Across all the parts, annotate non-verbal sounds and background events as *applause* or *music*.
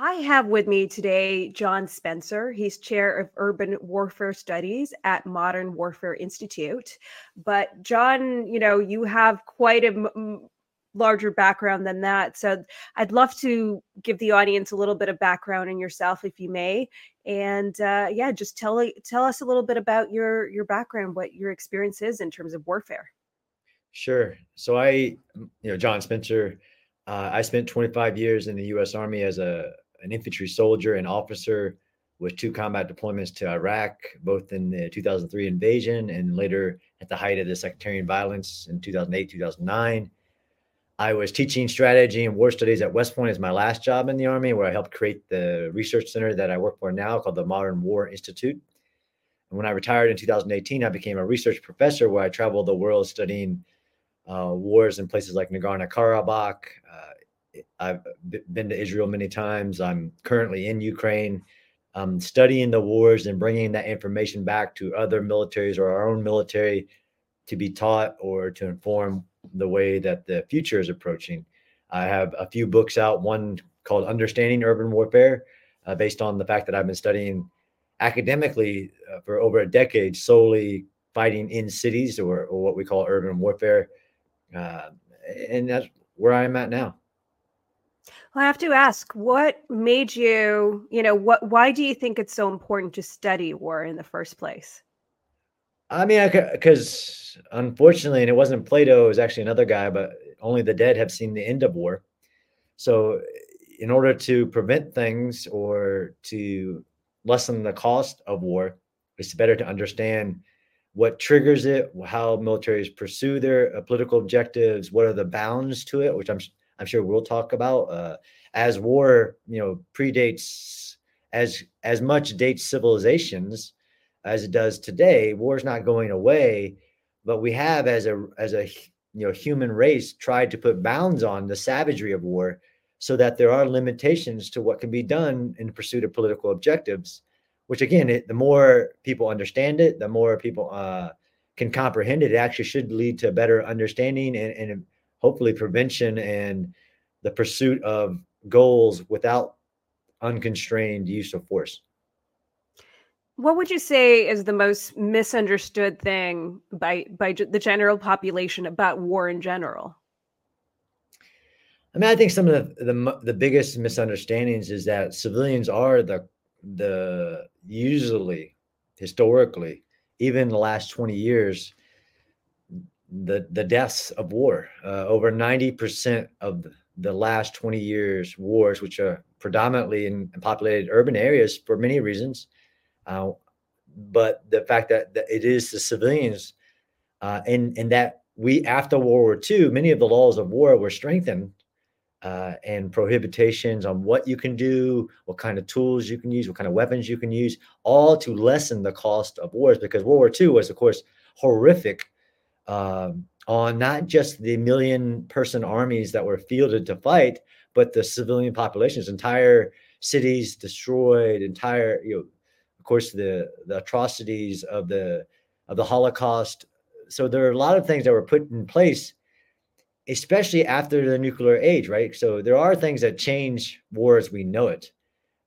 I have with me today John Spencer. He's chair of urban warfare studies at Modern Warfare Institute. But, John, you know, you have quite a m- larger background than that. So, I'd love to give the audience a little bit of background in yourself, if you may. And uh, yeah, just tell tell us a little bit about your your background, what your experience is in terms of warfare. Sure. So I, you know, John Spencer. Uh, I spent 25 years in the U.S. Army as a an infantry soldier and officer with two combat deployments to Iraq, both in the 2003 invasion and later at the height of the sectarian violence in 2008, 2009. I was teaching strategy and war studies at West Point as my last job in the Army, where I helped create the research center that I work for now called the Modern War Institute. And when I retired in 2018, I became a research professor where I traveled the world studying uh, wars in places like Nagorno Karabakh, uh, I've been to Israel many times. I'm currently in Ukraine, um, studying the wars and bringing that information back to other militaries or our own military to be taught or to inform the way that the future is approaching. I have a few books out, one called Understanding Urban Warfare, uh, based on the fact that I've been studying academically uh, for over a decade, solely fighting in cities or, or what we call urban warfare. Uh, and that's where I'm at now. Well, I have to ask, what made you, you know, what why do you think it's so important to study war in the first place? I mean, because unfortunately, and it wasn't Plato, it was actually another guy, but only the dead have seen the end of war. So, in order to prevent things or to lessen the cost of war, it's better to understand what triggers it, how militaries pursue their uh, political objectives, what are the bounds to it, which I'm I'm sure we'll talk about. Uh, as war, you know, predates as as much dates civilizations as it does today. War's not going away, but we have as a as a you know human race tried to put bounds on the savagery of war so that there are limitations to what can be done in pursuit of political objectives which again it, the more people understand it the more people uh, can comprehend it it actually should lead to better understanding and, and hopefully prevention and the pursuit of goals without unconstrained use of force. What would you say is the most misunderstood thing by by the general population about war in general? I mean, I think some of the, the the biggest misunderstandings is that civilians are the the usually historically even in the last 20 years the the deaths of war. Uh, over ninety percent of the last twenty years wars, which are predominantly in, populated urban areas for many reasons, uh, but the fact that, that, it is the civilians, uh, and and that we after World War II, many of the laws of war were strengthened. Uh, and prohibitions on what you can do, what kind of tools you can use, what kind of weapons you can use, all to lessen the cost of wars. Because World War II was, of course, horrific um, on not just the million person armies that were fielded to fight, but the civilian populations, entire cities destroyed, entire, you know, of course, the, the atrocities of the, of the Holocaust. So there are a lot of things that were put in place, especially after the nuclear age, right? So there are things that change war as we know it.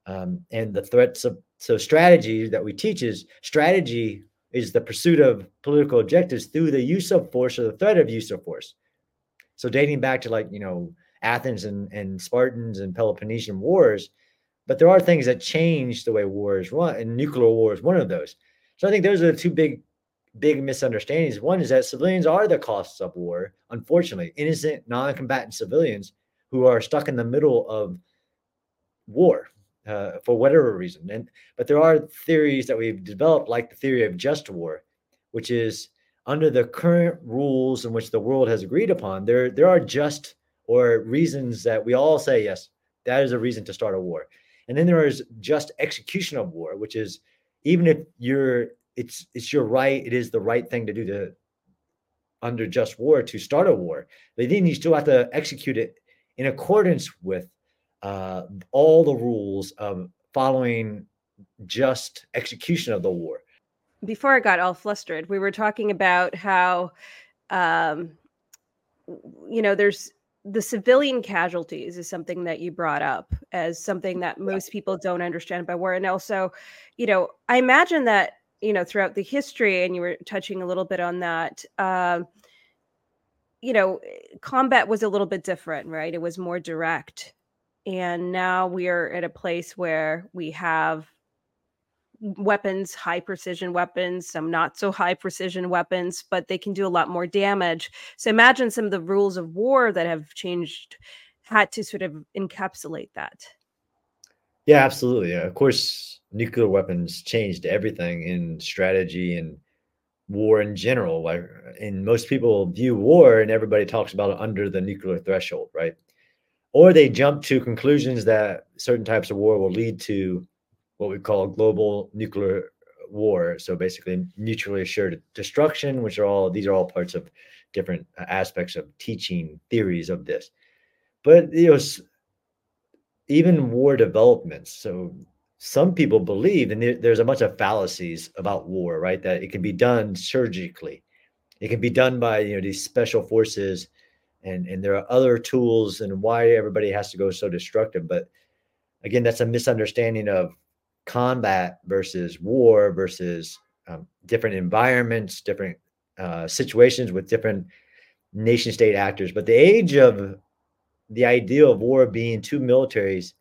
Um, and the threats of so strategy that we teach is strategy is the pursuit of political objectives through the use of force or the threat of use of force. So dating back to like, you know, Athens and, and Spartans and Peloponnesian wars, but there are things that change the way wars run, and nuclear war is one of those. So I think those are the two big, big misunderstandings. One is that civilians are the costs of war, unfortunately, innocent, non-combatant civilians who are stuck in the middle of war uh, for whatever reason. And but there are theories that we've developed, like the theory of just war, which is under the current rules in which the world has agreed upon. There there are just or reasons that we all say yes, that is a reason to start a war. And then there is just execution of war, which is even if you're it's it's your right, it is the right thing to do to under just war to start a war. But then you still have to execute it in accordance with uh, all the rules of following just execution of the war. Before I got all flustered, we were talking about how, um, you know, there's the civilian casualties is something that you brought up as something that most people don't understand by war. And also you know i imagine that you know throughout the history and you were touching a little bit on that uh, you know combat was a little bit different right? It was more direct and now we are at a place where we have weapons, high precision weapons, some not so high precision weapons, but they can do a lot more damage. So imagine some of the rules of war that have changed had to sort of encapsulate that. Yeah, absolutely. Of course, nuclear weapons changed everything in strategy and war in general. Like, uh, and most people view war, and everybody talks about it under the nuclear threshold, right? Or they jump to conclusions that certain types of war will lead to what we call global nuclear war. So basically, mutually assured destruction, which are all these are all parts of different uh, aspects of teaching theories of this. But you know, even war developments. So some people believe, and there's a bunch of fallacies about war, right? That it can be done surgically. It can be done by you know these special forces, and and there are other tools, and why everybody has to go so destructive. But again, that's a misunderstanding of combat versus war versus um, different environments, different uh, situations with different nation state actors. But the age of the idea of war being two militaries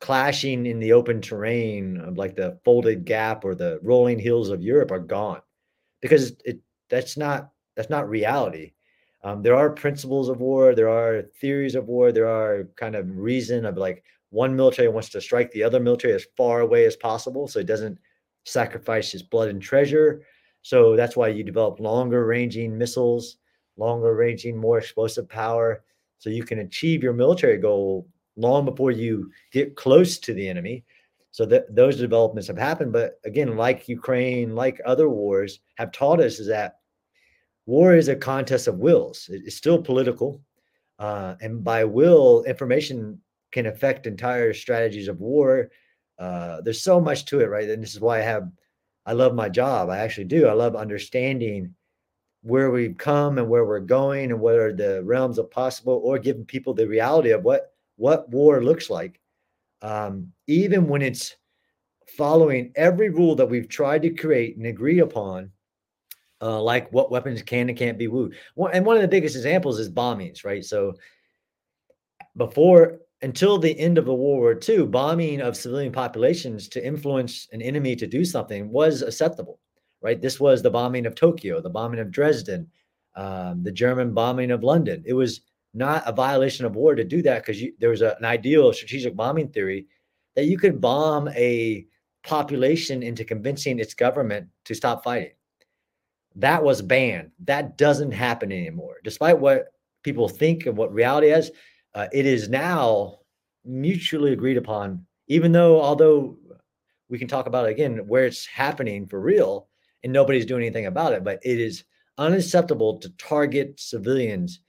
clashing in the open terrain of like the Fulda Gap or the rolling hills of Europe are gone because it that's not that's not reality. Um, there are principles of war, there are theories of war, there are kind of reason of like one military wants to strike the other military as far away as possible so it doesn't sacrifice its blood and treasure. So that's why you develop longer ranging missiles, longer ranging, more explosive power. So you can achieve your military goal long before you get close to the enemy. So that those developments have happened. But again, like Ukraine, like other wars have taught us is that war is a contest of wills. It's still political. Uh, and by will, information can affect entire strategies of war. Uh, there's so much to it, right? And this is why I have, I love my job. I actually do. I love understanding where we've come and where we're going and what are the realms of possible, or giving people the reality of what what war looks like, um, even when it's following every rule that we've tried to create and agree upon. Uh, like what weapons can and can't be wooed. And one of the biggest examples is bombings, right? So before until the end of the World War II, bombing of civilian populations to influence an enemy to do something was acceptable, right? This was the bombing of Tokyo, the bombing of Dresden, um, the German bombing of London. It was not a violation of war to do that because there was a, an ideal strategic bombing theory that you could bomb a population into convincing its government to stop fighting. That was banned. That doesn't happen anymore. Despite what people think and what reality is, uh, it is now mutually agreed upon, even though, although we can talk about it again where it's happening for real and nobody's doing anything about it, but it is unacceptable to target civilians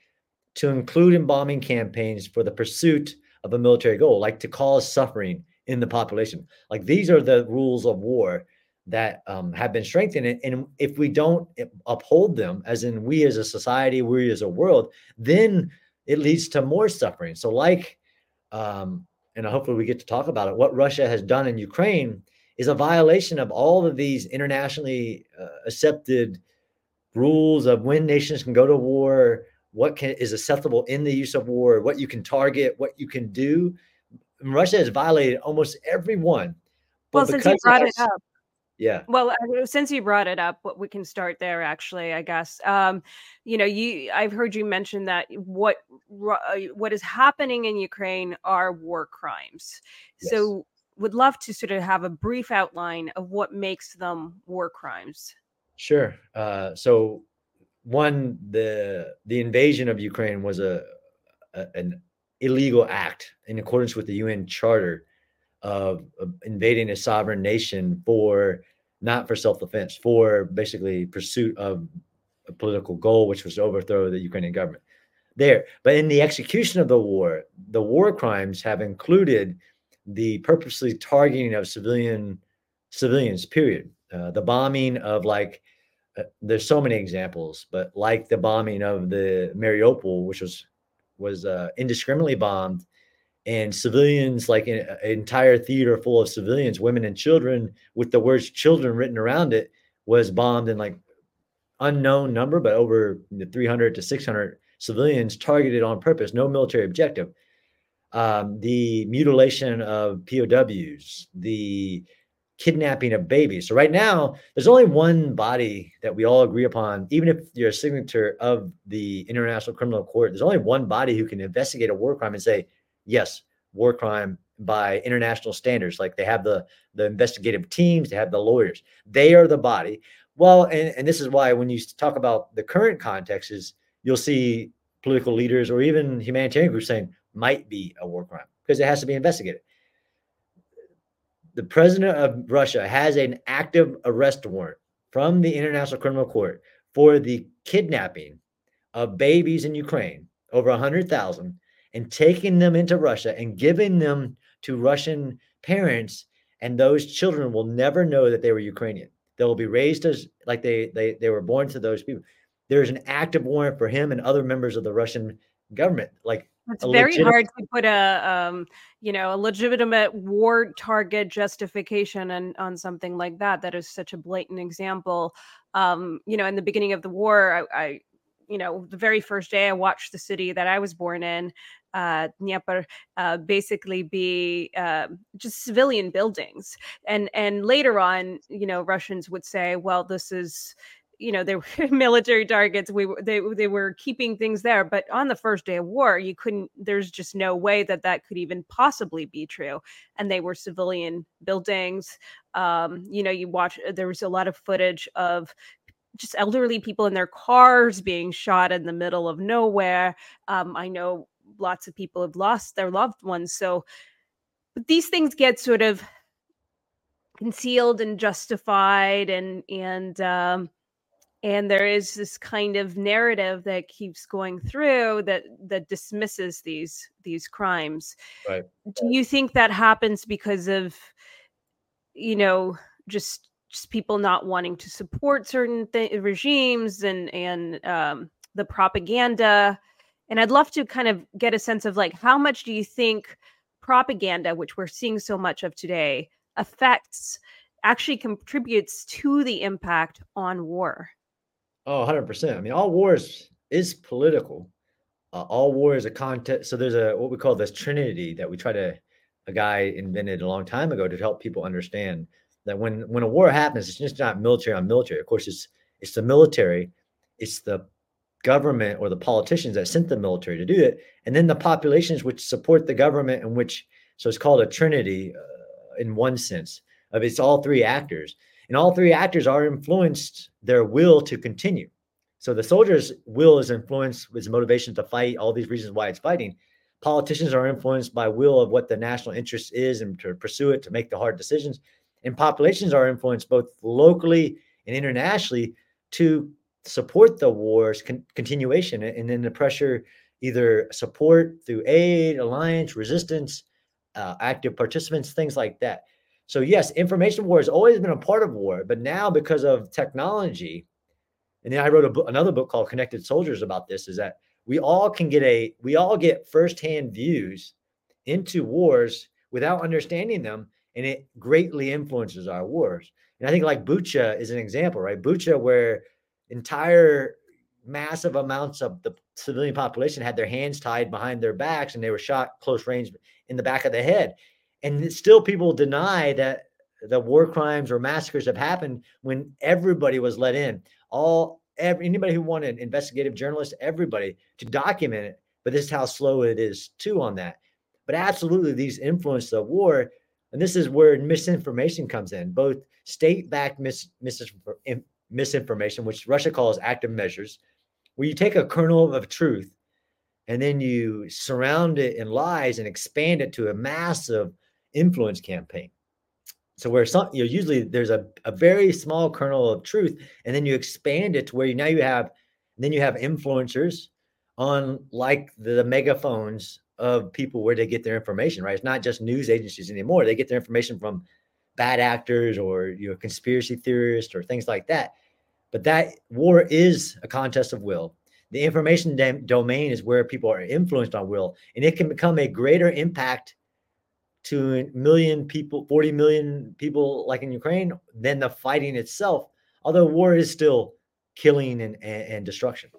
to include in bombing campaigns for the pursuit of a military goal, like to cause suffering in the population. Like these are the rules of war that um, have been strengthened. And if we don't uphold them, as in we as a society, we as a world, then it leads to more suffering. So, like, um, and hopefully we get to talk about it, what Russia has done in Ukraine is a violation of all of these internationally uh, accepted rules of when nations can go to war, what can is acceptable in the use of war, what you can target, what you can do. And Russia has violated almost every one. Well, since you brought it up, yeah. Well, since you brought it up, we can start there. Actually, I guess. Um, you know, you I've heard you mention that what uh, what is happening in Ukraine are war crimes. Yes. So, would love to sort of have a brief outline of what makes them war crimes. Sure. Uh, so, one the the invasion of Ukraine was a, a an illegal act in accordance with the UN Charter of, invading a sovereign nation for not for self-defense, for basically pursuit of a political goal, which was to overthrow the Ukrainian government. There, but in the execution of the war, the war crimes have included the purposely targeting of civilian civilians. Period. Uh, the bombing of like uh, there's so many examples, but like the bombing of the Mariupol, which was was uh, indiscriminately bombed, and civilians, like an, an entire theater full of civilians, women and children, with the words "children" written around it, was bombed in like unknown number, but over 300 to 600 civilians targeted on purpose, no military objective. Um, the mutilation of POWs, the kidnapping of babies. So right now, there's only one body that we all agree upon, even if you're a signature of the International Criminal Court, there's only one body who can investigate a war crime and say, yes, war crime by international standards. Like they have the the investigative teams, they have the lawyers. They are the body. Well, and, and this is why when you talk about the current context is you'll see political leaders or even humanitarian groups saying might be a war crime because it has to be investigated the president of Russia has an active arrest warrant from the International Criminal Court for the kidnapping of babies in Ukraine, over 100,000, and taking them into Russia and giving them to Russian parents. And those children will never know that they were Ukrainian. They will be raised as like they, they, they were born to those people. There's an active warrant for him and other members of the Russian government. Like it's very legit- hard to put a um, you know a legitimate war target justification on on something like that. That is such a blatant example. Um, you know, in the beginning of the war, I, I you know the very first day I watched the city that I was born in, uh, Dnieper, uh, basically be uh, just civilian buildings, and and later on, you know, Russians would say, well, this is you know they were *laughs* military targets. We they they were keeping things there. But on the first day of war you couldn't there's just no way that that could even possibly be true. And they were civilian buildings. Um you know you watch uh, there was a lot of footage of just elderly people in their cars being shot in the middle of nowhere. Um i know lots of people have lost their loved ones so but these things get sort of concealed and justified and and um and there is this kind of narrative that keeps going through that that dismisses these these crimes. Right. Do you think that happens because of you know just just people not wanting to support certain th- regimes and and um, the propaganda and i'd love to kind of get a sense of like how much do you think propaganda which we're seeing so much of today affects actually contributes to the impact on war Oh, 100%. I mean, all wars is political. Uh, all war is a contest. So there's a what we call this trinity that we try to a guy invented a long time ago to help people understand that when when a war happens, it's just not military on military. Of course, it's it's the military, it's the government or the politicians that sent the military to do it, and then the populations which support the government and which so it's called a trinity uh, in one sense of it's all three actors. And all three actors are influenced their will to continue. So the soldier's will is influenced with motivation to fight, all these reasons why it's fighting. Politicians are influenced by will of what the national interest is and to pursue it, to make the hard decisions. And populations are influenced both locally and internationally to support the war's con- continuation and then the pressure either support through aid, alliance, resistance, uh, active participants, things like that. So yes, information war has always been a part of war, but now because of technology, and then I wrote book, another book called Connected Soldiers about this, is that we all can get a we all get firsthand views into wars without understanding them, and it greatly influences our wars. And I think like Bucha is an example, right? Bucha, where entire massive amounts of the civilian population had their hands tied behind their backs and they were shot close range in the back of the head. And still people deny that the war crimes or massacres have happened when everybody was let in. All every, anybody who wanted investigative journalists everybody to document it. But this is how slow it is too on that. But absolutely these influence the war and this is where misinformation comes in both state-backed mis- misinformation which russia calls active measures where you take a kernel of truth and then you surround it in lies and expand it to a massive influence campaign. So where some you know usually there's a, a very small kernel of truth, and then you expand it to where you now you have then you have influencers on like the megaphones of people where they get their information, right? It's not just news agencies anymore. They get their information from bad actors or you know conspiracy theorists or things like that. But that war is a contest of will. The information domain is where people are influenced on will, and it can become a greater impact to a million people, 40 million people like in Ukraine than the fighting itself. Although war is still killing and, and, and destruction.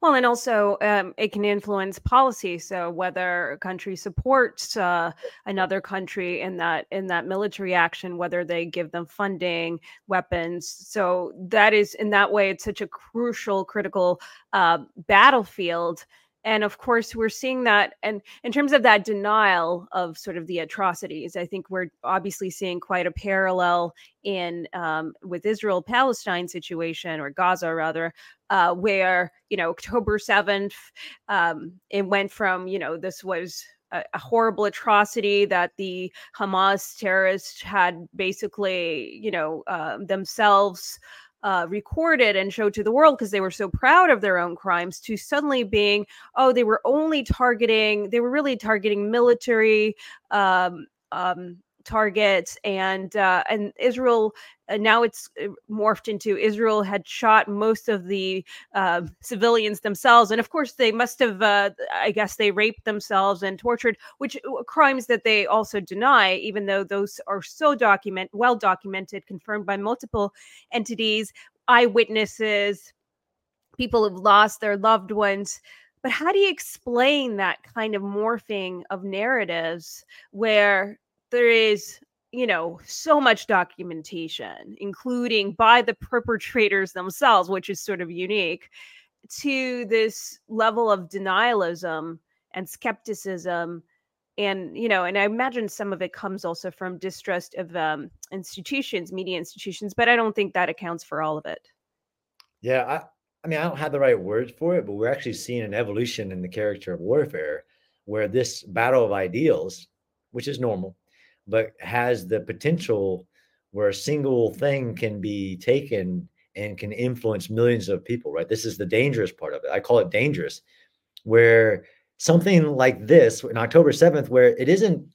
Well, and also um, it can influence policy. So whether a country supports uh, another country in that in that military action, whether they give them funding, weapons. So that is in that way, it's such a crucial, critical uh, battlefield and of course we're seeing that and in terms of that denial of sort of the atrocities i think we're obviously seeing quite a parallel in um, with israel palestine situation or gaza rather uh, where you know october 7th um, it went from you know this was a, a horrible atrocity that the hamas terrorists had basically you know uh, themselves uh, recorded and showed to the world because they were so proud of their own crimes to suddenly being oh they were only targeting they were really targeting military um, um, targets and uh, and Israel uh, now it's uh, morphed into Israel had shot most of the uh, civilians themselves and of course they must have uh, I guess they raped themselves and tortured which crimes that they also deny even though those are so document well documented confirmed by multiple entities eyewitnesses people have lost their loved ones. But how do you explain that kind of morphing of narratives where there is you know so much documentation including by the perpetrators themselves which is sort of unique to this level of denialism and skepticism. And you know and i imagine some of it comes also from distrust of um, institutions media institutions but i don't think that accounts for all of it. Yeah i i mean i don't have the right words for it but we're actually seeing an evolution in the character of warfare where this battle of ideals which is normal but has the potential where a single thing can be taken and can influence millions of people, right? This is the dangerous part of it. I call it dangerous, where something like this in October 7th, where it isn't,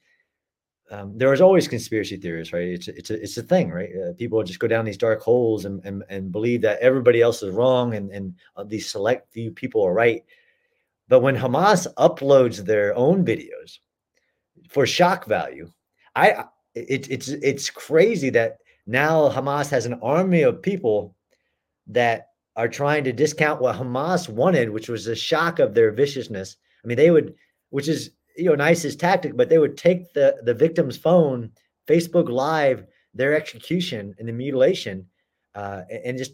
um, there is always conspiracy theories, right? It's, it's, a, it's a thing, right? Uh, people just go down these dark holes and, and, and believe that everybody else is wrong and, and uh, these select few people are right. But when Hamas uploads their own videos for shock value, I it, it's it's crazy that now Hamas has an army of people that are trying to discount what Hamas wanted, which was a shock of their viciousness. I mean, they would, which is you know, an ISIS tactic, but they would take the the victim's phone, Facebook Live their execution and the mutilation, uh, and just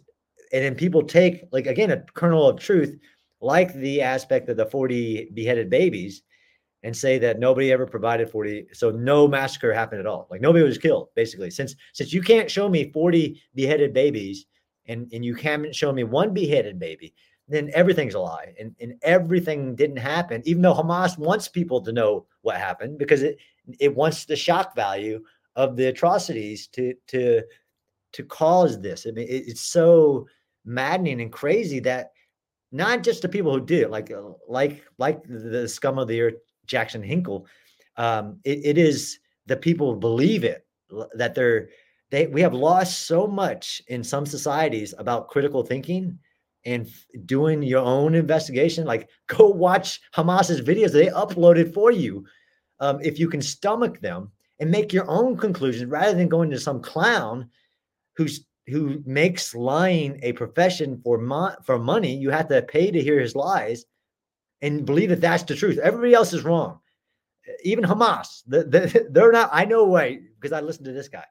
and then people take like again a kernel of truth, like the aspect of the forty beheaded babies, and say that nobody ever provided 40 so no massacre happened at all. Like nobody was killed basically. Since since you can't show me 40 beheaded babies and and you haven't shown me one beheaded baby then everything's a lie and, and everything didn't happen even though hamas wants people to know what happened because it it wants the shock value of the atrocities to to to cause this. I mean it, it's so maddening and crazy that not just the people who did it, like like like the scum of the earth Jackson Hinkle, um, it, it is the people believe it that they're they we have lost so much in some societies about critical thinking and doing your own investigation. Like *laughs* go watch Hamas's videos; they uploaded for you. Um, if you can stomach them and make your own conclusions rather than going to some clown who's who makes lying a profession for mo- for money. You have to pay to hear his lies and believe that that's the truth. Everybody else is wrong. Even Hamas, the, the, *laughs* they're not. I know why because I listened to this guy.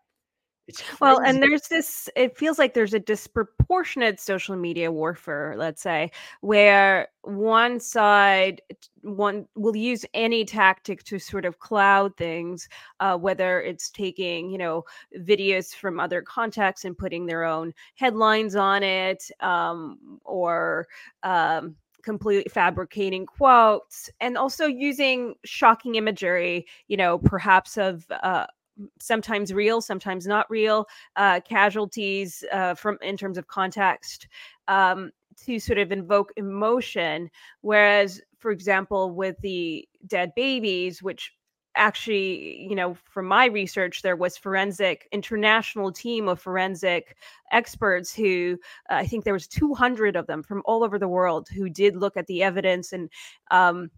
well, and there's this. It feels like there's a disproportionate social media warfare. Let's say where one side one will use any tactic to sort of cloud things, uh, whether it's taking you know videos from other contexts and putting their own headlines on it, um, or um, completely fabricating quotes and also using shocking imagery you know perhaps of uh, sometimes real sometimes not real uh, casualties uh, from in terms of context um, to sort of invoke emotion. Whereas for example with the dead babies which actually, you know, from my research, there was forensic international team of forensic experts who uh, I think there was 200 of them from all over the world who did look at the evidence and um,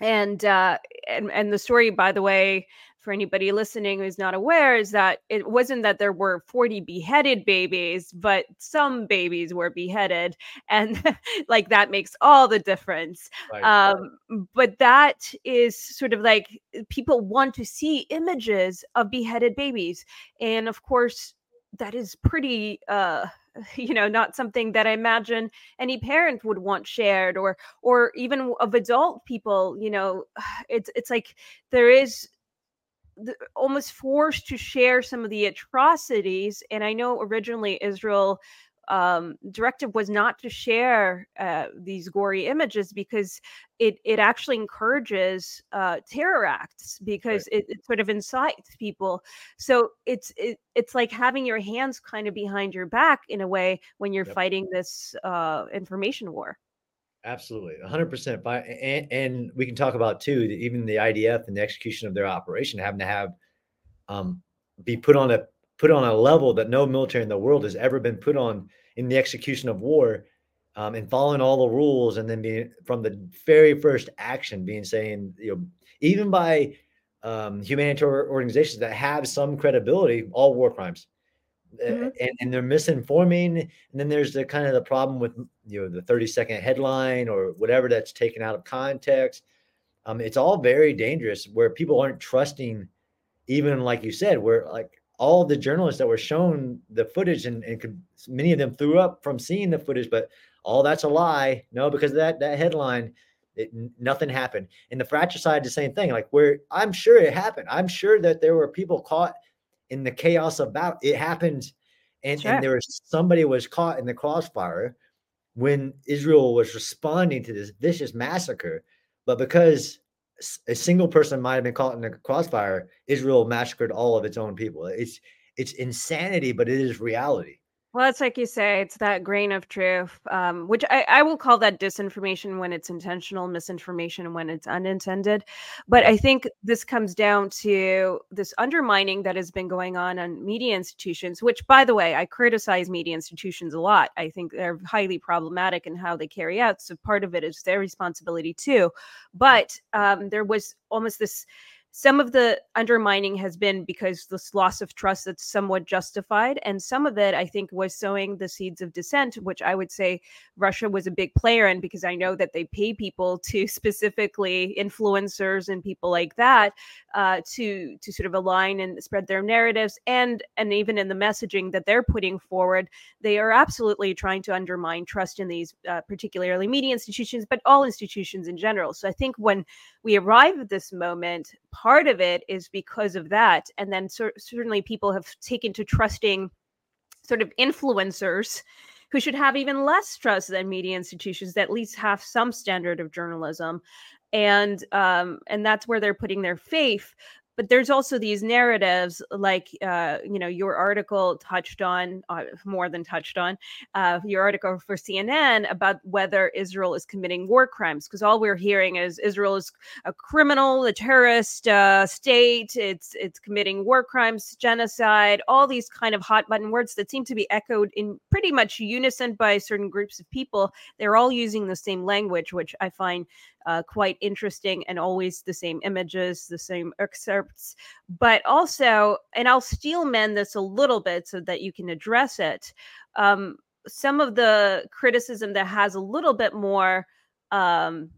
and uh, and and the story, by the way, for anybody listening who's not aware, is that it wasn't that there were 40 beheaded babies, but some babies were beheaded. *laughs* And like that makes all the difference. Right. Um, but that is sort of like people want to see images of beheaded babies. And of course, that is pretty uh *laughs* you know not something that i imagine any parent would want shared or or even of adult people you know *sighs* it's it's like there is the, almost forced to share some of the atrocities and i know originally israel um, directive was not to share uh, these gory images because it it actually encourages uh, terror acts because right. it, it, sort of incites people. So it's it, it's like having your hands kind of behind your back in a way when you're yep. fighting this uh, information war. Absolutely, 100%. And, and we can talk about too, even the IDF and the execution of their operation having to have um, be put on a put on a level that no military in the world has ever been put on in the execution of war um, and following all the rules and then being from the very first action being saying you know even by um, humanitarian organizations that have some credibility all war crimes mm-hmm. and, and they're misinforming and then there's the kind of the problem with you know the 30 second headline or whatever that's taken out of context um, it's all very dangerous where people aren't trusting even like you said where like all the journalists that were shown the footage and, and could, many of them threw up from seeing the footage, but all that's a lie. No, because that that headline, it, nothing happened. And the fratricide, the same thing. Like where I'm sure it happened. I'm sure that there were people caught in the chaos about. It happened, and, sure. and there was somebody was caught in the crossfire when Israel was responding to this vicious massacre. But because a single person might have been caught in the crossfire, Israel massacred all of its own people. It's it's insanity, but it is reality. Well, it's like you say, it's that grain of truth, um, which I, I, will call that disinformation when it's intentional, misinformation when it's unintended. But I think this comes down to this undermining that has been going on on media institutions, which, by the way, I criticize media institutions a lot. I think they're highly problematic in how they carry out. So part of it is their responsibility too. But um, there was almost this some of the undermining has been because this loss of trust that's somewhat justified and some of it i think was sowing the seeds of dissent which i would say russia was a big player in because i know that they pay people to *laughs* specifically influencers and people like that uh, to to sort of align and spread their narratives and and even in the messaging that they're putting forward they are absolutely trying to undermine trust in these uh, particularly media institutions but all institutions in general. So i think when we arrive at this moment part of it is because of that and then cer- certainly people have taken to trusting sort of influencers who should have even less trust than media institutions that at least have some standard of journalism and um, and that's where they're putting their faith but there's also these narratives like uh, you know your article touched on uh, more than touched on uh, your article for cnn about whether israel is committing war crimes because all we're hearing is israel is a criminal a terrorist uh, state it's it's committing war crimes genocide all these kind of hot button words that seem to be echoed in pretty much unison by certain groups of people. They're all using the same language which i find uh, quite interesting and always the same images, the same excerpts. But also, and I'll steel man this a little bit so that you can address it. Um, some of the criticism that has a little bit more. Um,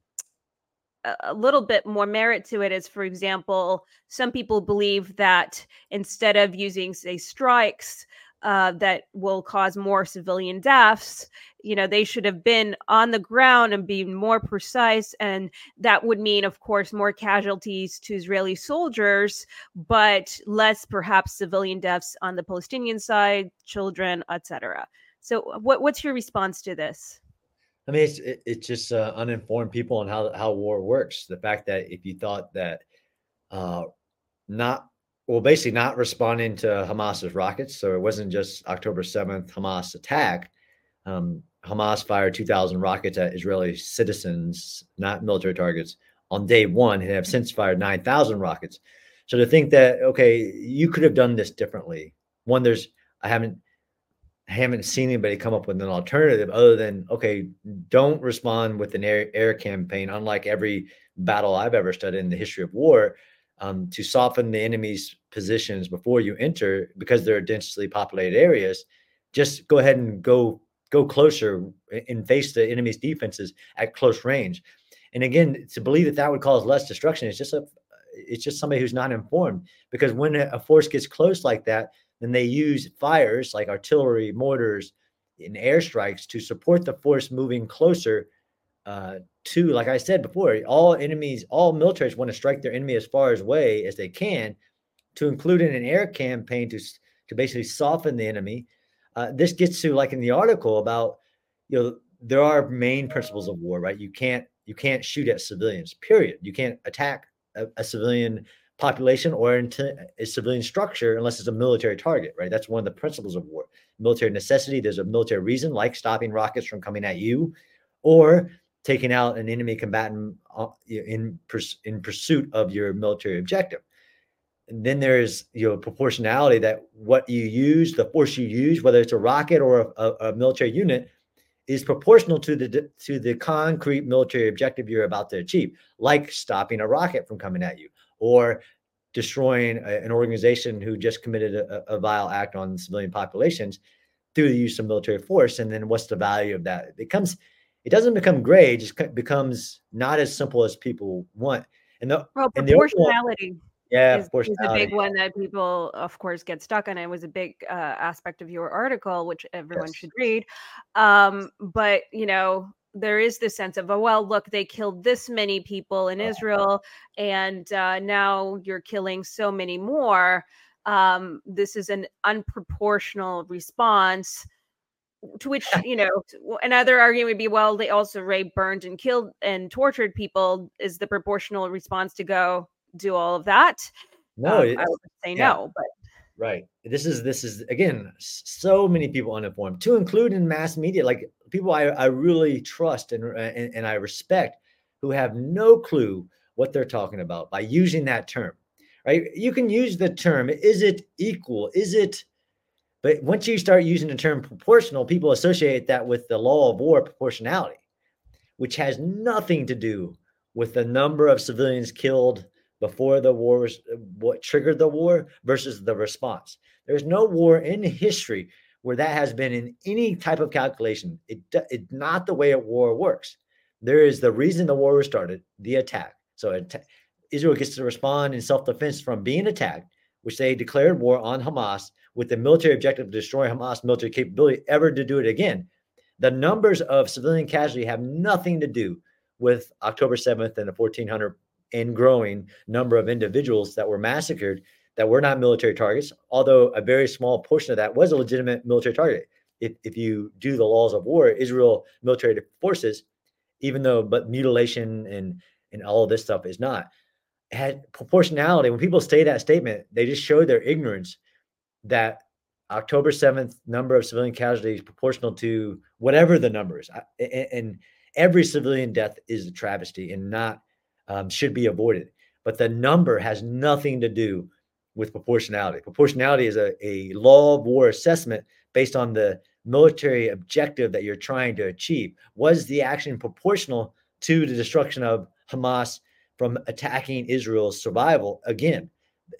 a little bit more merit to it is for example some people believe that instead of using say strikes uh, that will cause more civilian deaths. You know, they should have been on the ground and be more precise. And that would mean, of course, more casualties to Israeli soldiers, but less perhaps civilian deaths on the Palestinian side, children, etc. So, what, what's your response to this? I mean, it's it, it's just uh, uninformed people on how how war works. The fact that if you thought that uh, not well, basically not responding to Hamas's rockets. So it wasn't just October 7th Hamas attack. Um, Hamas fired 2,000 rockets at Israeli citizens, not military targets, on day one and have since fired 9,000 rockets. So to think that, okay, you could have done this differently. One, there's, I haven't, I haven't seen anybody come up with an alternative other than, okay, don't respond with an air, air campaign, unlike every battle I've ever studied in the history of war, um, to soften the enemy's positions before you enter because they're densely populated areas. Just go ahead and go go closer and face the enemy's defenses at close range. And again, to believe that that would cause less destruction is just a it's just somebody who's not informed because when a force gets close like that, then they use fires like artillery, mortars, and airstrikes to support the force moving closer uh, to, like I said before, all enemies, all militaries want to strike their enemy as far away as they can, to include in an air campaign to to basically soften the enemy. Uh, this gets to like in the article about you know there are main principles of war, right? You can't you can't shoot at civilians. Period. You can't attack a, a civilian population or into a civilian structure unless it's a military target, right? That's one of the principles of war. Military necessity. There's a military reason, like stopping rockets from coming at you, or taking out an enemy combatant uh, in in pursuit of your military objective. Then there's you know proportionality that what you use, the force you use, whether it's a rocket or a, a, a military unit, is proportional to the to the concrete military objective you're about to achieve, like stopping a rocket from coming at you or destroying a, an organization who just committed a, a, vile act on civilian populations through the use of military force. And then what's the value of that? It becomes it doesn't become gray; it just becomes not as simple as people want. And the well, proportionality. And the yeah, is, is a big one that people, of course, get stuck on. It was a big uh, aspect of your article, which everyone yes. should read. Um, but you know, there is this sense of, oh well, look, they killed this many people in Israel, and uh, now you're killing so many more. Um, this is an unproportional response. To which *laughs* you know, another argument would be, well, they also raped, burned, and killed and tortured people. Is the proportional response to go? Do all of that. No, um, I would say yeah. no, but right. This is this is again so many people uninformed, to include in mass media, like people I, I really trust and, and and I respect, who have no clue what they're talking about by using that term. Right? You can use the term. Is it equal? Is it? But once you start using the term proportional, people associate that with the law of war proportionality, which has nothing to do with the number of civilians killed before the war was what triggered the war versus the response. There's no war in history where that has been in any type of calculation. It it's not the way a war works. There is the reason the war was started, the attack. So Israel gets to respond in self-defense from being attacked, which they declared war on Hamas with the military objective to destroy Hamas military capability ever to do it again. The numbers of civilian casualty have nothing to do with October 7th and the 1400 and growing number of individuals that were massacred that were not military targets, although a very small portion of that was a legitimate military target. If, if you do the laws of war, Israel military forces, even though but mutilation and and all of this stuff is not had proportionality. When people say that statement, they just show their ignorance that October 7th number of civilian casualties proportional to whatever the numbers. And every civilian death is a travesty and not um, should be avoided. But the number has nothing to do with proportionality. Proportionality is a, a law of war assessment based on the military objective that you're trying to achieve. Was the action proportional to the destruction of Hamas from attacking Israel's survival? Again,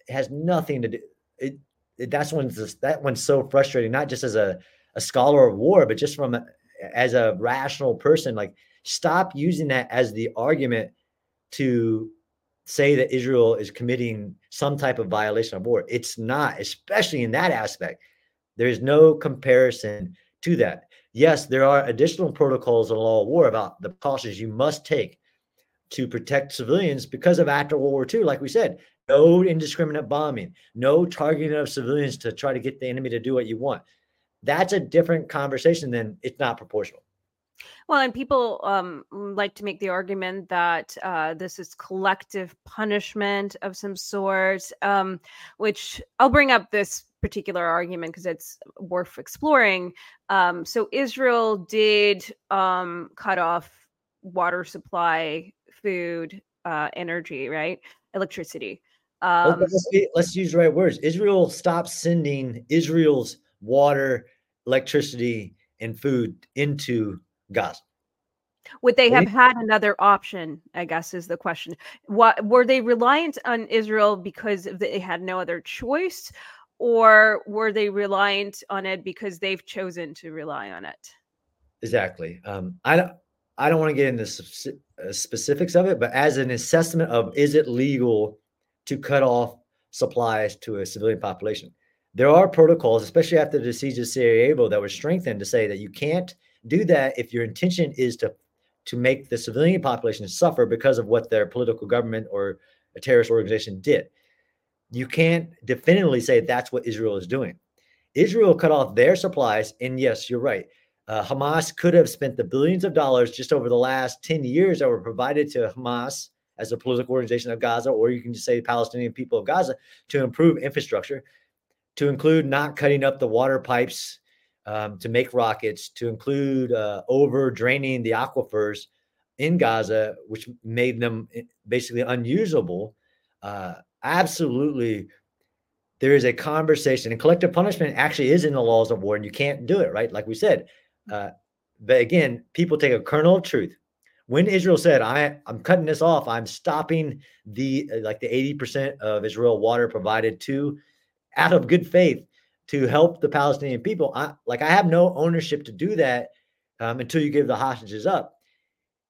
it has nothing to do. It, it that's when that one's so frustrating. Not just as a, a scholar of war, but just from a, as a rational person. Like, stop using that as the argument to say that Israel is committing some type of violation of war. It's not, especially in that aspect. There's no comparison to that. Yes, there are additional protocols in law of war about the precautions you must take to protect civilians because of after World War II. Like we said, no indiscriminate bombing, no targeting of civilians to try to get the enemy to do what you want. That's a different conversation than it's not proportional. Well, and people um, like to make the argument that uh, this is collective punishment of some sort, um, which I'll bring up this particular argument because it's worth exploring. Um, so, Israel did um, cut off water supply, food, uh, energy, right? Electricity. Um, let's, let's use the right words. Israel stopped sending Israel's water, electricity, and food into Gaza. Would they have had another option? I guess is the question. What were they reliant on Israel because they had no other choice, or were they reliant on it because they've chosen to rely on it? Exactly. Um, I don't. I don't want to get into uh, specifics of it, but as an assessment of is it legal to cut off supplies to a civilian population, there are protocols, especially after the siege of Sarajevo, that were strengthened to say that you can't do that if your intention is to to make the civilian population suffer because of what their political government or a terrorist organization did. You can't definitively say that's what Israel is doing. Israel cut off their supplies, and yes, you're right. Uh, Hamas could have spent the billions of dollars just over the last 10 years that were provided to Hamas as a political organization of Gaza, or you can just say Palestinian people of Gaza to improve infrastructure, to include not cutting up the water pipes um, to make rockets, to include uh, over draining the aquifers in Gaza, which made them eh, basically unusable. Uh, absolutely there is a conversation and collective punishment actually is in the laws of war and you can't do it right like we said uh, but again people take a kernel of truth when israel said i i'm cutting this off i'm stopping the like the 80% of israel water provided to out of good faith to help the palestinian people i like i have no ownership to do that um, until you give the hostages up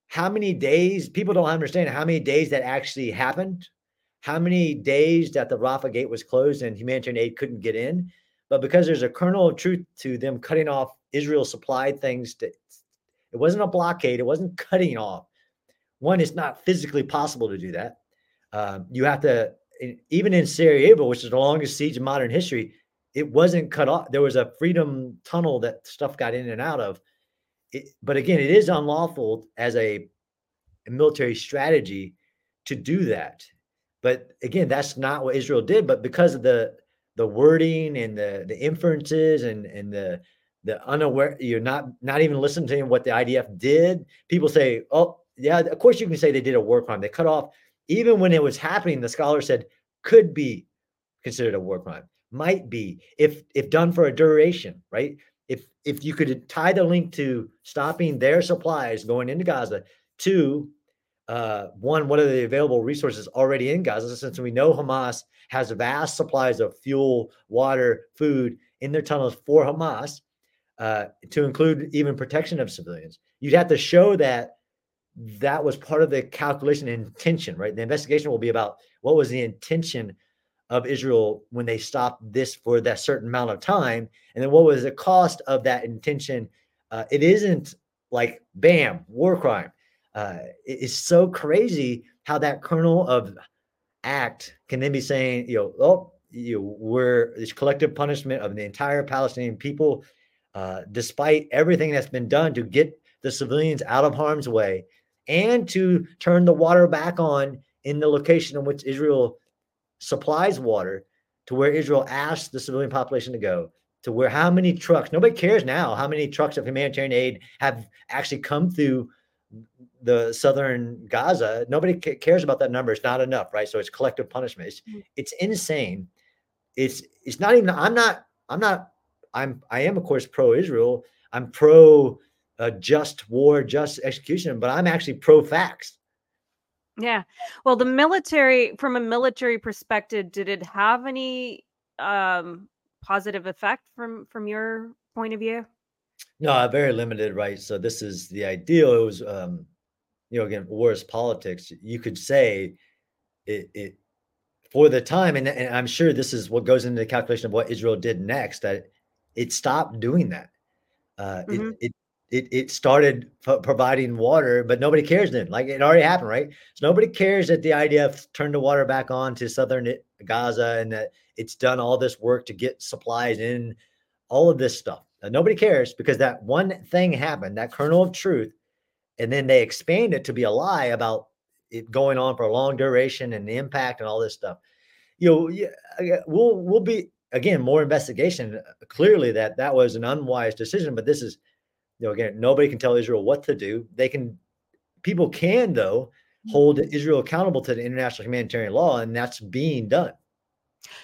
how many days people don't understand how many days that actually happened how many days that the Rafah gate was closed and humanitarian aid couldn't get in. But because there's a kernel of truth to them cutting off Israel supplied things, to, it wasn't a blockade, it wasn't cutting off. One, it's not physically possible to do that. Um, you have to, even in Sarajevo, which is the longest siege in modern history, it wasn't cut off. There was a freedom tunnel that stuff got in and out of. It, but again, it is unlawful as a, a military strategy to do that. But again, that's not what Israel did. But because of the the wording and the the inferences and and the the unaware, you're not not even listening to what the IDF did. People say, "Oh, yeah, of course you can say they did a war crime. They cut off." Even when it was happening, the scholar said could be considered a war crime. Might be if if done for a duration, right? If if you could tie the link to stopping their supplies going into Gaza to uh, one, what are the available resources already in Gaza? Since we know Hamas has vast supplies of fuel, water, food in their tunnels for Hamas, uh, to include even protection of civilians. You'd have to show that that was part of the calculation and intention, right? The investigation will be about what was the intention of Israel when they stopped this for that certain amount of time, and then what was the cost of that intention. Uh, it isn't like bam, war crime uh, it's so crazy how that kernel of act can then be saying, you know, oh, you know, we're this collective punishment of the entire Palestinian people, uh, despite everything that's been done to get the civilians out of harm's way and to turn the water back on in the location in which Israel supplies water to where Israel asked the civilian population to go to where how many trucks nobody cares now how many trucks of humanitarian aid have actually come through the southern Gaza, nobody cares about that number. It's not enough, right? So it's collective punishment. It's, mm. it's insane. It's it's not even. I'm not. I'm not. I'm. I am of course pro Israel. I'm pro uh, just war, just execution, but I'm actually pro facts. Yeah. Well, the military, from a military perspective, did it have any um, positive effect from from your point of view? No, very limited, right? So this is the ideal. It was, um, you know, again, war is politics. You could say it, it for the time, and, and I'm sure this is what goes into the calculation of what Israel did next. That it stopped doing that. Uh, mm-hmm. it, it it it started f- providing water, but nobody cares then. Like it already happened, right? So nobody cares that the IDF turned the water back on to southern Gaza and that it's done all this work to get supplies in, all of this stuff. Now, nobody cares because that one thing happened, that kernel of truth, and then they expand it to be a lie about it going on for a long duration and the impact and all this stuff. You know, we'll we'll be again more investigation. Uh, clearly, that that was an unwise decision, but this is, you know, again, nobody can tell Israel what to do. They can, people can though hold Israel accountable to the international humanitarian law, and that's being done.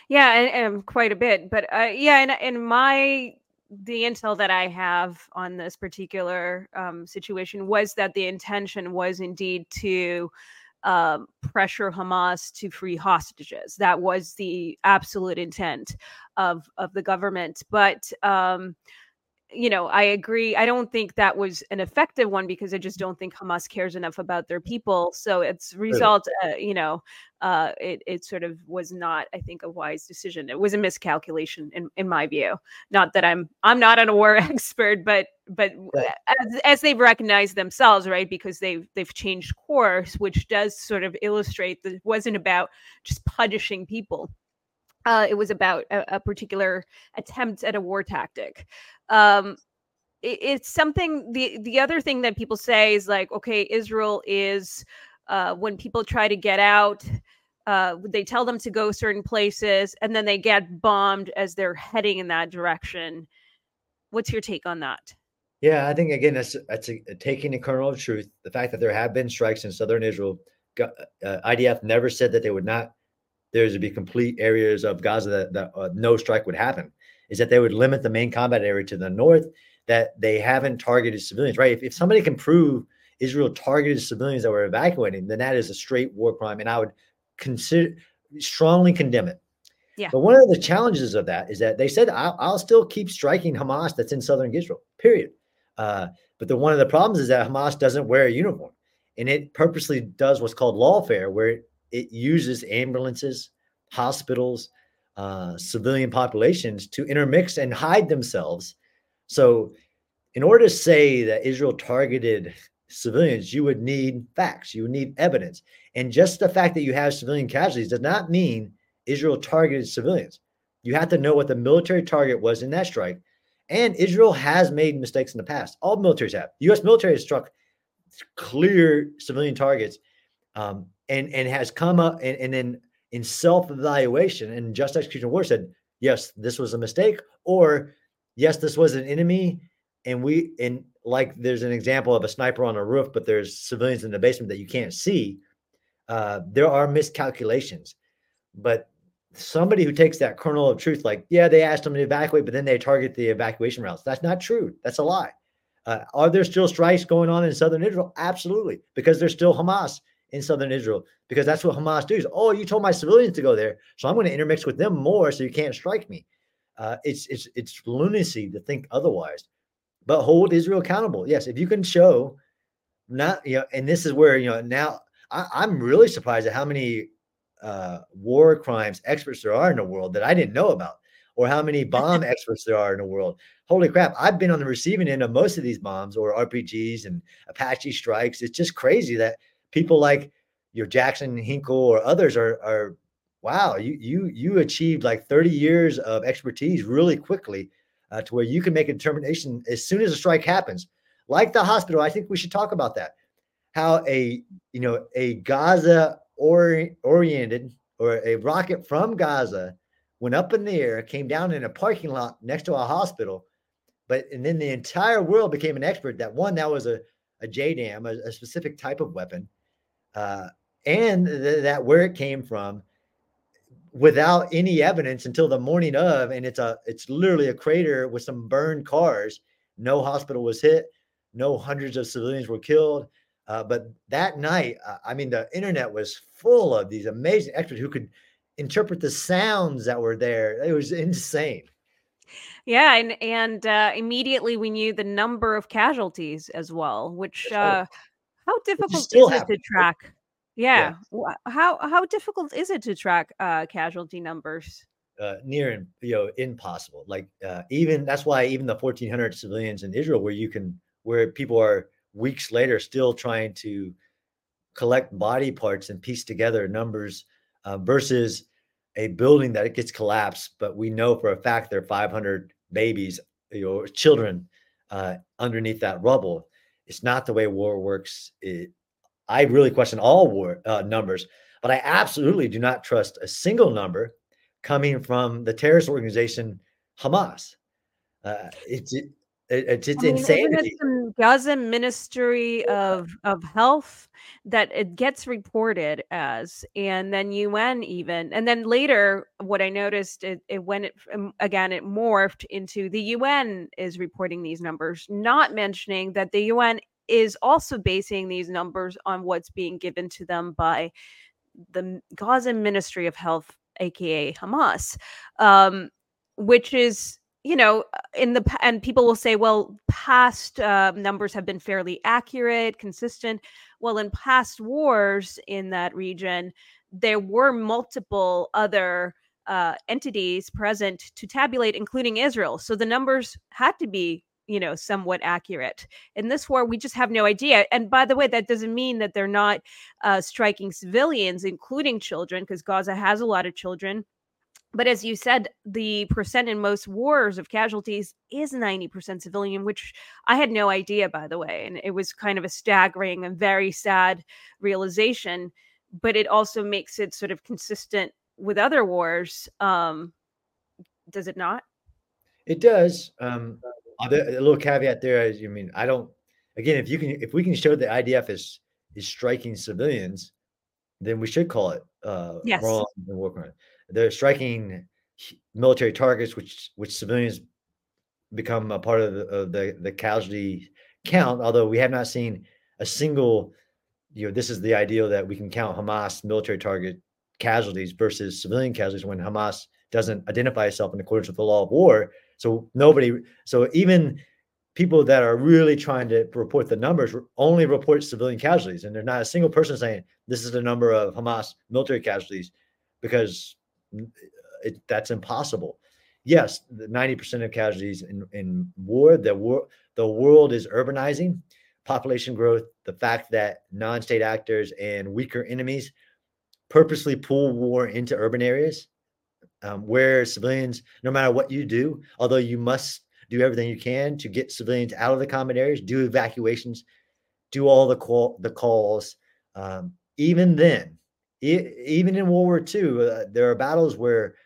Yeah, and, and quite a bit. But uh, yeah, and in my the intel that I have on this particular um, situation was that the intention was indeed to um, pressure Hamas to free hostages. That was the absolute intent of of the government. But um, you know, I agree. I don't think that was an effective one because I just don't think Hamas cares enough about their people. So its result, uh, you know, uh, it it sort of was not, I think, a wise decision. It was a miscalculation in in my view. Not that I'm I'm not an war *laughs* expert, but but right. as, as they've recognized themselves, right, because they've they've changed course, which does sort of illustrate that it wasn't about just punishing people uh, it was about a, a, particular attempt at a war tactic. Um, it, it's something. the The other thing that people say is like, okay, Israel is uh, when people try to get out. Uh, they tell them to go certain places, and then they get bombed as they're heading in that direction. What's your take on that? Yeah, I think again that's that's a, a taking a kernel of truth. The fact that there have been strikes in southern Israel, uh, IDF never said that they would not there's to be complete areas of Gaza that, that uh, no strike would happen. Is that they would limit the main combat area to the north, that they haven't targeted civilians, right? If, if somebody can prove Israel targeted civilians that were evacuating, then that is a straight war crime. And I would consider strongly condemn it. Yeah. But one of the challenges of that is that they said, I'll, I'll still keep striking Hamas that's in southern Israel, period. Uh, but the one of the problems is that Hamas doesn't wear a uniform and it purposely does what's called lawfare, where it it uses ambulances, hospitals, uh, civilian populations to intermix and hide themselves. So, in order to say that Israel targeted civilians, you would need facts, you would need evidence. And just the fact that you have civilian casualties does not mean Israel targeted civilians. You have to know what the military target was in that strike. And Israel has made mistakes in the past. All militaries have. The US military has struck clear civilian targets um, and and has come up and, and then in self-evaluation and just execution of war said yes this was a mistake or yes this was an enemy and we and like there's an example of a sniper on a roof but there's civilians in the basement that you can't see uh, there are miscalculations. But somebody who takes that kernel of truth like yeah they asked them to evacuate but then they target the evacuation routes. That's not true. That's a lie. Uh, are there still strikes going on in southern israel? Absolutely because there's still hamas in southern Israel because that's what Hamas does. Oh, you told my civilians to go there, so I'm going to intermix with them more, so you can't strike me. Uh, it's it's it's lunacy to think otherwise. But hold Israel accountable. Yes, if you can show, not you know, and this is where you know now I, I'm really surprised at how many uh, war crimes experts there are in the world that I didn't know about, or how many *laughs* bomb experts there are in the world. Holy crap! I've been on the receiving end of most of these bombs or RPGs and Apache strikes. It's just crazy that people like your Jackson Hinkle or others are are wow, you you you achieved like 30 years of expertise really quickly uh, to where you can make a determination as soon as a strike happens. Like the hospital, I think we should talk about that. How a you know a Gaza ori- oriented or a rocket from Gaza went up in the air, came down in a parking lot next to a hospital, but and then the entire world became an expert that one that was a a JDAM, a, a specific type of weapon, uh, and th- that where it came from without any evidence until the morning of and it's a it's literally a crater with some burned cars. No hospital was hit. No hundreds of civilians were killed. Uh, but that night uh, i mean the internet was full of these amazing experts who could interpret the sounds that were there. It was insane. Yeah and and uh, immediately we knew the number of casualties as well which uh, how difficult is it to track? Yeah. yeah. How how difficult is it to track uh, casualty numbers? Uh, near you know impossible. Like uh, even that's why even the 1,400 civilians in Israel, where you can where people are weeks later still trying to collect body parts and piece together numbers uh, versus a building that it gets collapsed, but we know for a fact there are 500 babies, you know, children uh, underneath that rubble. It's not the way war works. It, I really question all war uh, numbers, but I absolutely do not trust a single number coming from the terrorist organization Hamas. Uh, it's it, It, it's I mean, insanity. some Gaza Ministry of of Health that it gets reported as, and then UN even, and then later, what I noticed it, it when it um, again it morphed into the UN is reporting these numbers, not mentioning that the UN is also basing these numbers on what's being given to them by the Gaza Ministry of Health, aka Hamas, um, which is you know in the and people will say well past uh, numbers have been fairly accurate consistent. Well in past wars in that region there were multiple other uh, entities present to tabulate including israel. So the numbers had to be you know somewhat accurate. In this war we just have no idea. And by the way that doesn't mean that they're not uh, striking civilians including children because gaza has a lot of children but as you said the percent in most wars of casualties is 90% civilian which i had no idea by the way and it was kind of a staggering and very sad realization but it also makes it sort of consistent with other wars um does it not It does. Um, other, a little caveat there is, you mean I don't. Again, if you can, if we can show the IDF is is striking civilians, then we should call it uh, Yes. wrong and war crime. They're striking military targets, which which civilians become a part of the, of the the casualty mm-hmm. count. Although we have not seen a single, you know, this is the ideal that we can count Hamas military target casualties versus civilian casualties when Hamas doesn't identify itself in accordance with the law of war. So nobody, so even people that are really trying to report the numbers only report civilian casualties, and there's not a single person saying this is the number of Hamas military casualties because it, that's impossible. Yes, 90% of casualties in, in war, the war, the world is urbanizing, population growth, the fact that non-state actors and weaker enemies purposely pull war into urban areas um, where civilians, no matter what you do, although you must do everything you can to get civilians out of the combat areas, do evacuations, do all the call the calls. Um, even then, even in World War II, uh, there are battles where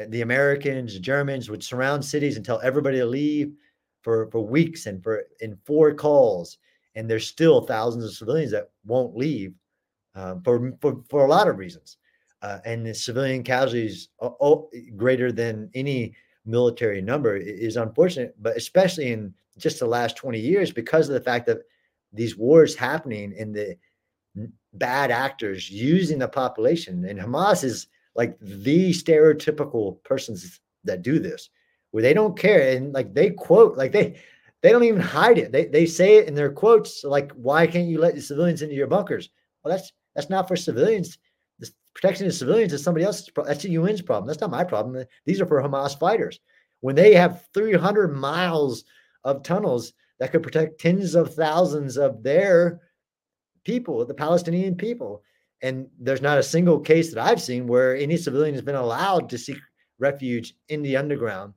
uh, the Americans, Germans would surround cities and tell everybody to leave for for weeks and for in four calls, and there's still thousands of civilians that won't leave um, for, for for a lot of reasons. Uh, and the civilian casualties greater than any military number is unfortunate, but especially in just the last 20 years because of the fact that these wars happening and the bad actors using the population. And Hamas is like the stereotypical persons that do this where they don't care. And like they quote like they they don't even hide it. They they say it in their quotes like why can't you let the civilians into your bunkers? Well that's that's not for civilians. The protection of civilians is somebody else's problem that's the UN's problem. That's not my problem. These are for Hamas fighters. When they have 300 miles of tunnels that could protect tens of thousands of their people, the Palestinian people. And there's not a single case that I've seen where any civilian has been allowed to seek refuge in the underground,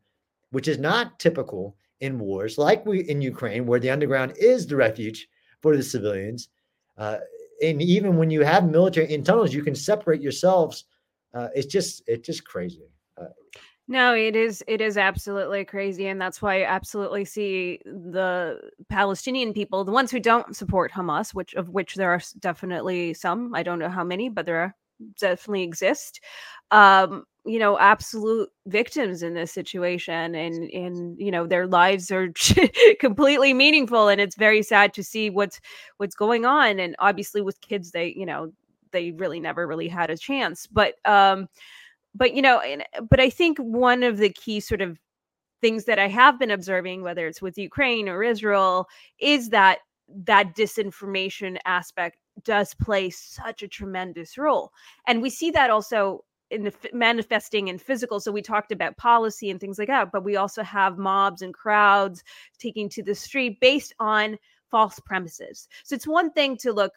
which is not typical in wars like we in Ukraine, where the underground is the refuge for the civilians. Uh, and even when you have military in tunnels, you can separate yourselves. Uh, it's just it's just crazy. Uh, No, it is it is absolutely crazy and that's why I absolutely see the Palestinian people, the ones who don't support Hamas, which of which there are definitely some, I don't know how many, but there are definitely exist. Um, you know, absolute victims in this situation and and you know, their lives are *laughs* completely meaningful and it's very sad to see what's what's going on and obviously with kids they, you know, they really never really had a chance. But um but you know and, but i think one of the key sort of things that i have been observing whether it's with ukraine or israel is that that disinformation aspect does play such a tremendous role. And we see that also in the f- manifesting in physical. So we talked about policy and things like that but we also have mobs and crowds taking to the street based on false premises. So it's one thing to look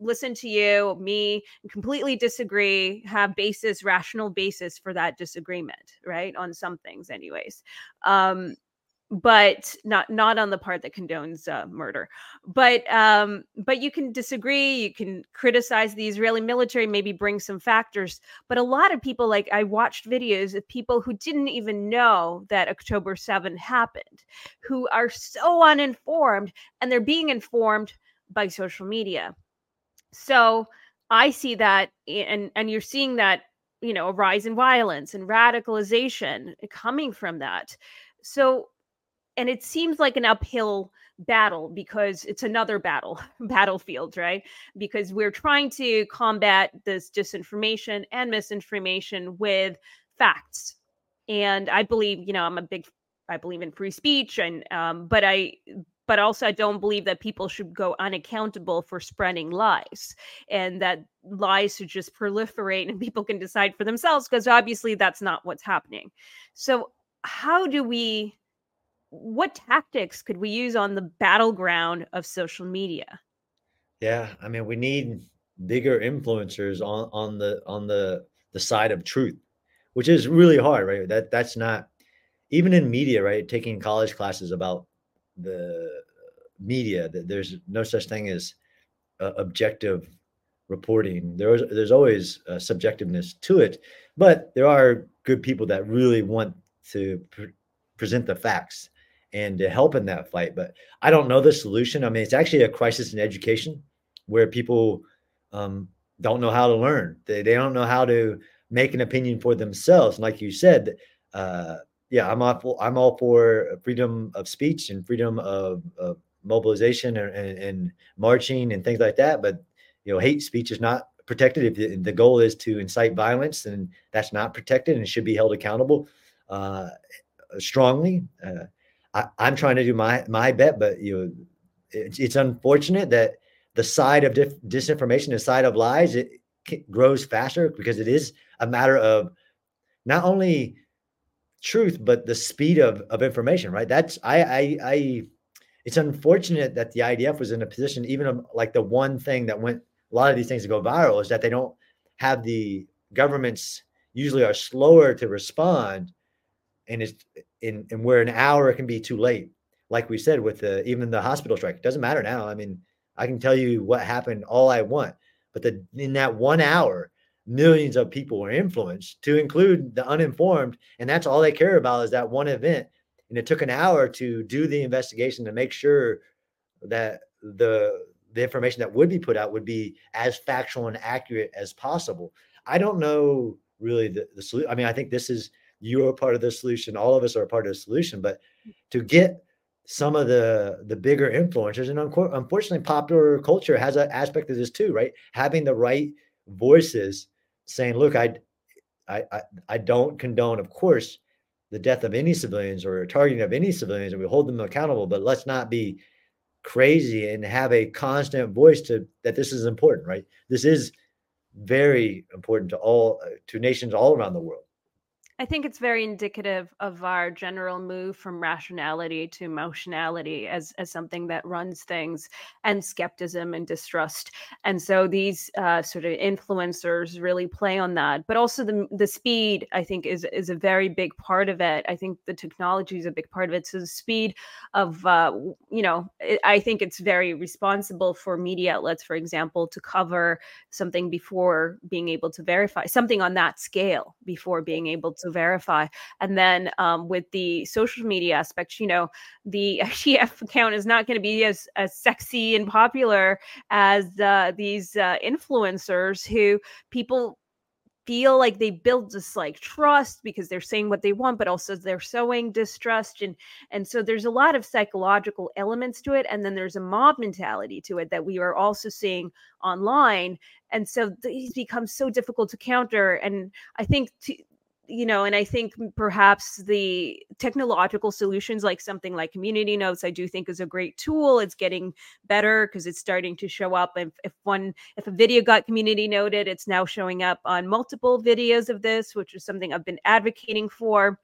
listen to you me completely disagree have basis rational basis for that disagreement right on some things anyways. Um but not not on the part that condones uh, murder. But um but you can disagree you can criticize the israeli military maybe bring some factors. But a lot of people like i watched videos of people who didn't even know that october 7 happened who are so uninformed and they're being informed by social media so i see that and and you're seeing that you know a rise in violence and radicalization coming from that. So and it seems like an uphill battle because it's another battle *laughs* battlefield right? Because we're trying to combat this disinformation and misinformation with facts. And i believe you know i'm a big i believe in free speech and um, but i but also i don't believe that people should go unaccountable for spreading lies and that lies should just proliferate and *laughs* people can decide for themselves because obviously that's not what's happening so how do we what tactics could we use on the battleground of social media? Yeah, I mean, we need bigger influencers on on the on the the side of truth, which is really hard, right? That that's not even in media, right? Taking college classes about the media, that there's no such thing as uh, objective reporting. There's there's always subjectiveness to it, but there are good people that really want to pre- present the facts and to help in that fight. But I don't know the solution. I mean, it's actually a crisis in education where people um, don't know how to learn. They, they don't know how to make an opinion for themselves. And like you said, uh, yeah, I'm all for, I'm all for freedom of speech and freedom of, of mobilization and, and, and, marching and things like that. But you know, hate speech is not protected. If the, the goal is to incite violence, then that's not protected and should be held accountable uh, strongly. Uh, I, am trying to do my my bet, but you know, it's, it's unfortunate that the side of dif- disinformation, the side of lies, it grows faster because it is a matter of not only truth but the speed of of information. Right? That's I I, I it's unfortunate that the IDF was in a position, even of, like the one thing that went a lot of these things to go viral is that they don't have the governments usually are slower to respond and it's in and where an hour can be too late. Like we said with the even the hospital strike, it doesn't matter now. I mean, I can tell you what happened all I want, but the in that one hour, millions of mm-hmm. people were influenced, to include the uninformed, and that's all they care about is that one event. And it took an hour to do the investigation to make sure that the the information that would be put out would be as factual and accurate as possible. I don't know really the, the solution. I mean, I think this is you are part of the solution all of us are part of the solution but to get some of the the bigger influencers and unfortunately popular culture has an aspect of this too right having the right voices saying look i i i don't condone of course the death of any civilians or targeting of any civilians and we hold them accountable but let's not be crazy and have a constant voice to that this is important right? This is very important to all uh, to nations all around the world I think it's very indicative of our general move from rationality to emotionality as, as something that runs things and skepticism and distrust. And so these uh, sort of influencers really play on that. But also the, the speed, I think, is, is a very big part of it. I think the technology is a big part of it. So the speed of, uh, you know, I think it's very responsible for media outlets, for example, to cover something before being able to verify something on that scale before being able to verify. And then um, with the social media aspect, you know, the *laughs* IDF account is not going to be as, as sexy and popular as uh, these uh, influencers who people feel like they build this like trust because they're saying what they want but also they're sowing distrust. And and so there's a lot of psychological elements to it and then there's a mob mentality to it that we are also seeing online. And so these become so difficult to counter. And i think to, you know, and I think perhaps the technological solutions, like something like community notes, I do think is a great tool. It's getting better because it's starting to show up. If, if one, if a video got community noted, it's now showing up on multiple videos of this, which is something I've been advocating for.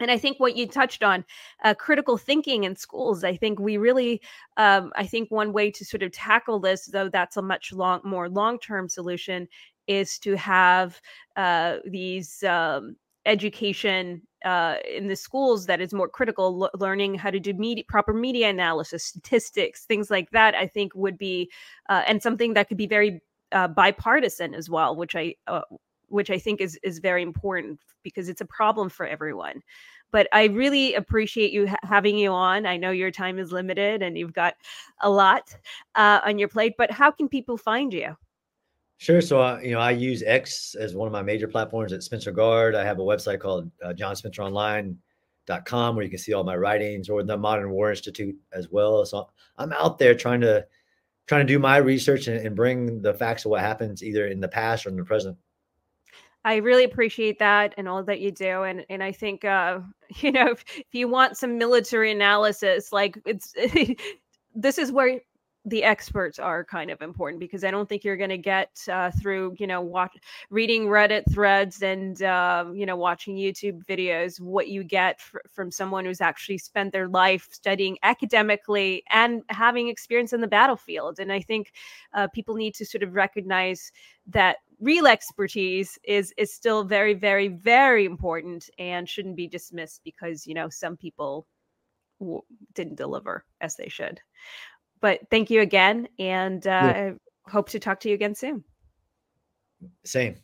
And I think what you touched on, uh, critical thinking in schools. I think we really, um, I think one way to sort of tackle this, though that's a much long, more long-term solution, is to have uh, these um, education uh, in the schools that is more critical, learning how to do media, proper media analysis, statistics, things like that, I think would be, uh, and something that could be very uh, bipartisan as well, which I, uh, which I think is is very important because it's a problem for everyone. But I really appreciate you ha- having you on. I know your time is limited and you've got a lot uh, on your plate. But how can people find you? Sure. So, uh, you know, I use X as one of my major platforms at Spencer Guard. I have a website called uh, johnspenceronline.com where you can see all my writings or the Modern War Institute as well. So I'm out there trying to trying to do my research and, and bring the facts of what happens either in the past or in the present. I really appreciate that and all that you do. And and I think uh, *laughs* you know, if, if you want some military analysis, like it's *laughs* this is where the experts are kind of important because I don't think you're going to get uh, through, you know, watch, reading Reddit threads and, uh, you know, watching YouTube videos what you get fr- from someone who's actually spent their life studying academically and having experience in the battlefield. And I think uh, people need to sort of recognize that real expertise is is still very, very, very important and shouldn't be dismissed because you know some people w- didn't deliver as they should. But thank you again, and uh, yeah. hope to talk to you again soon. Same.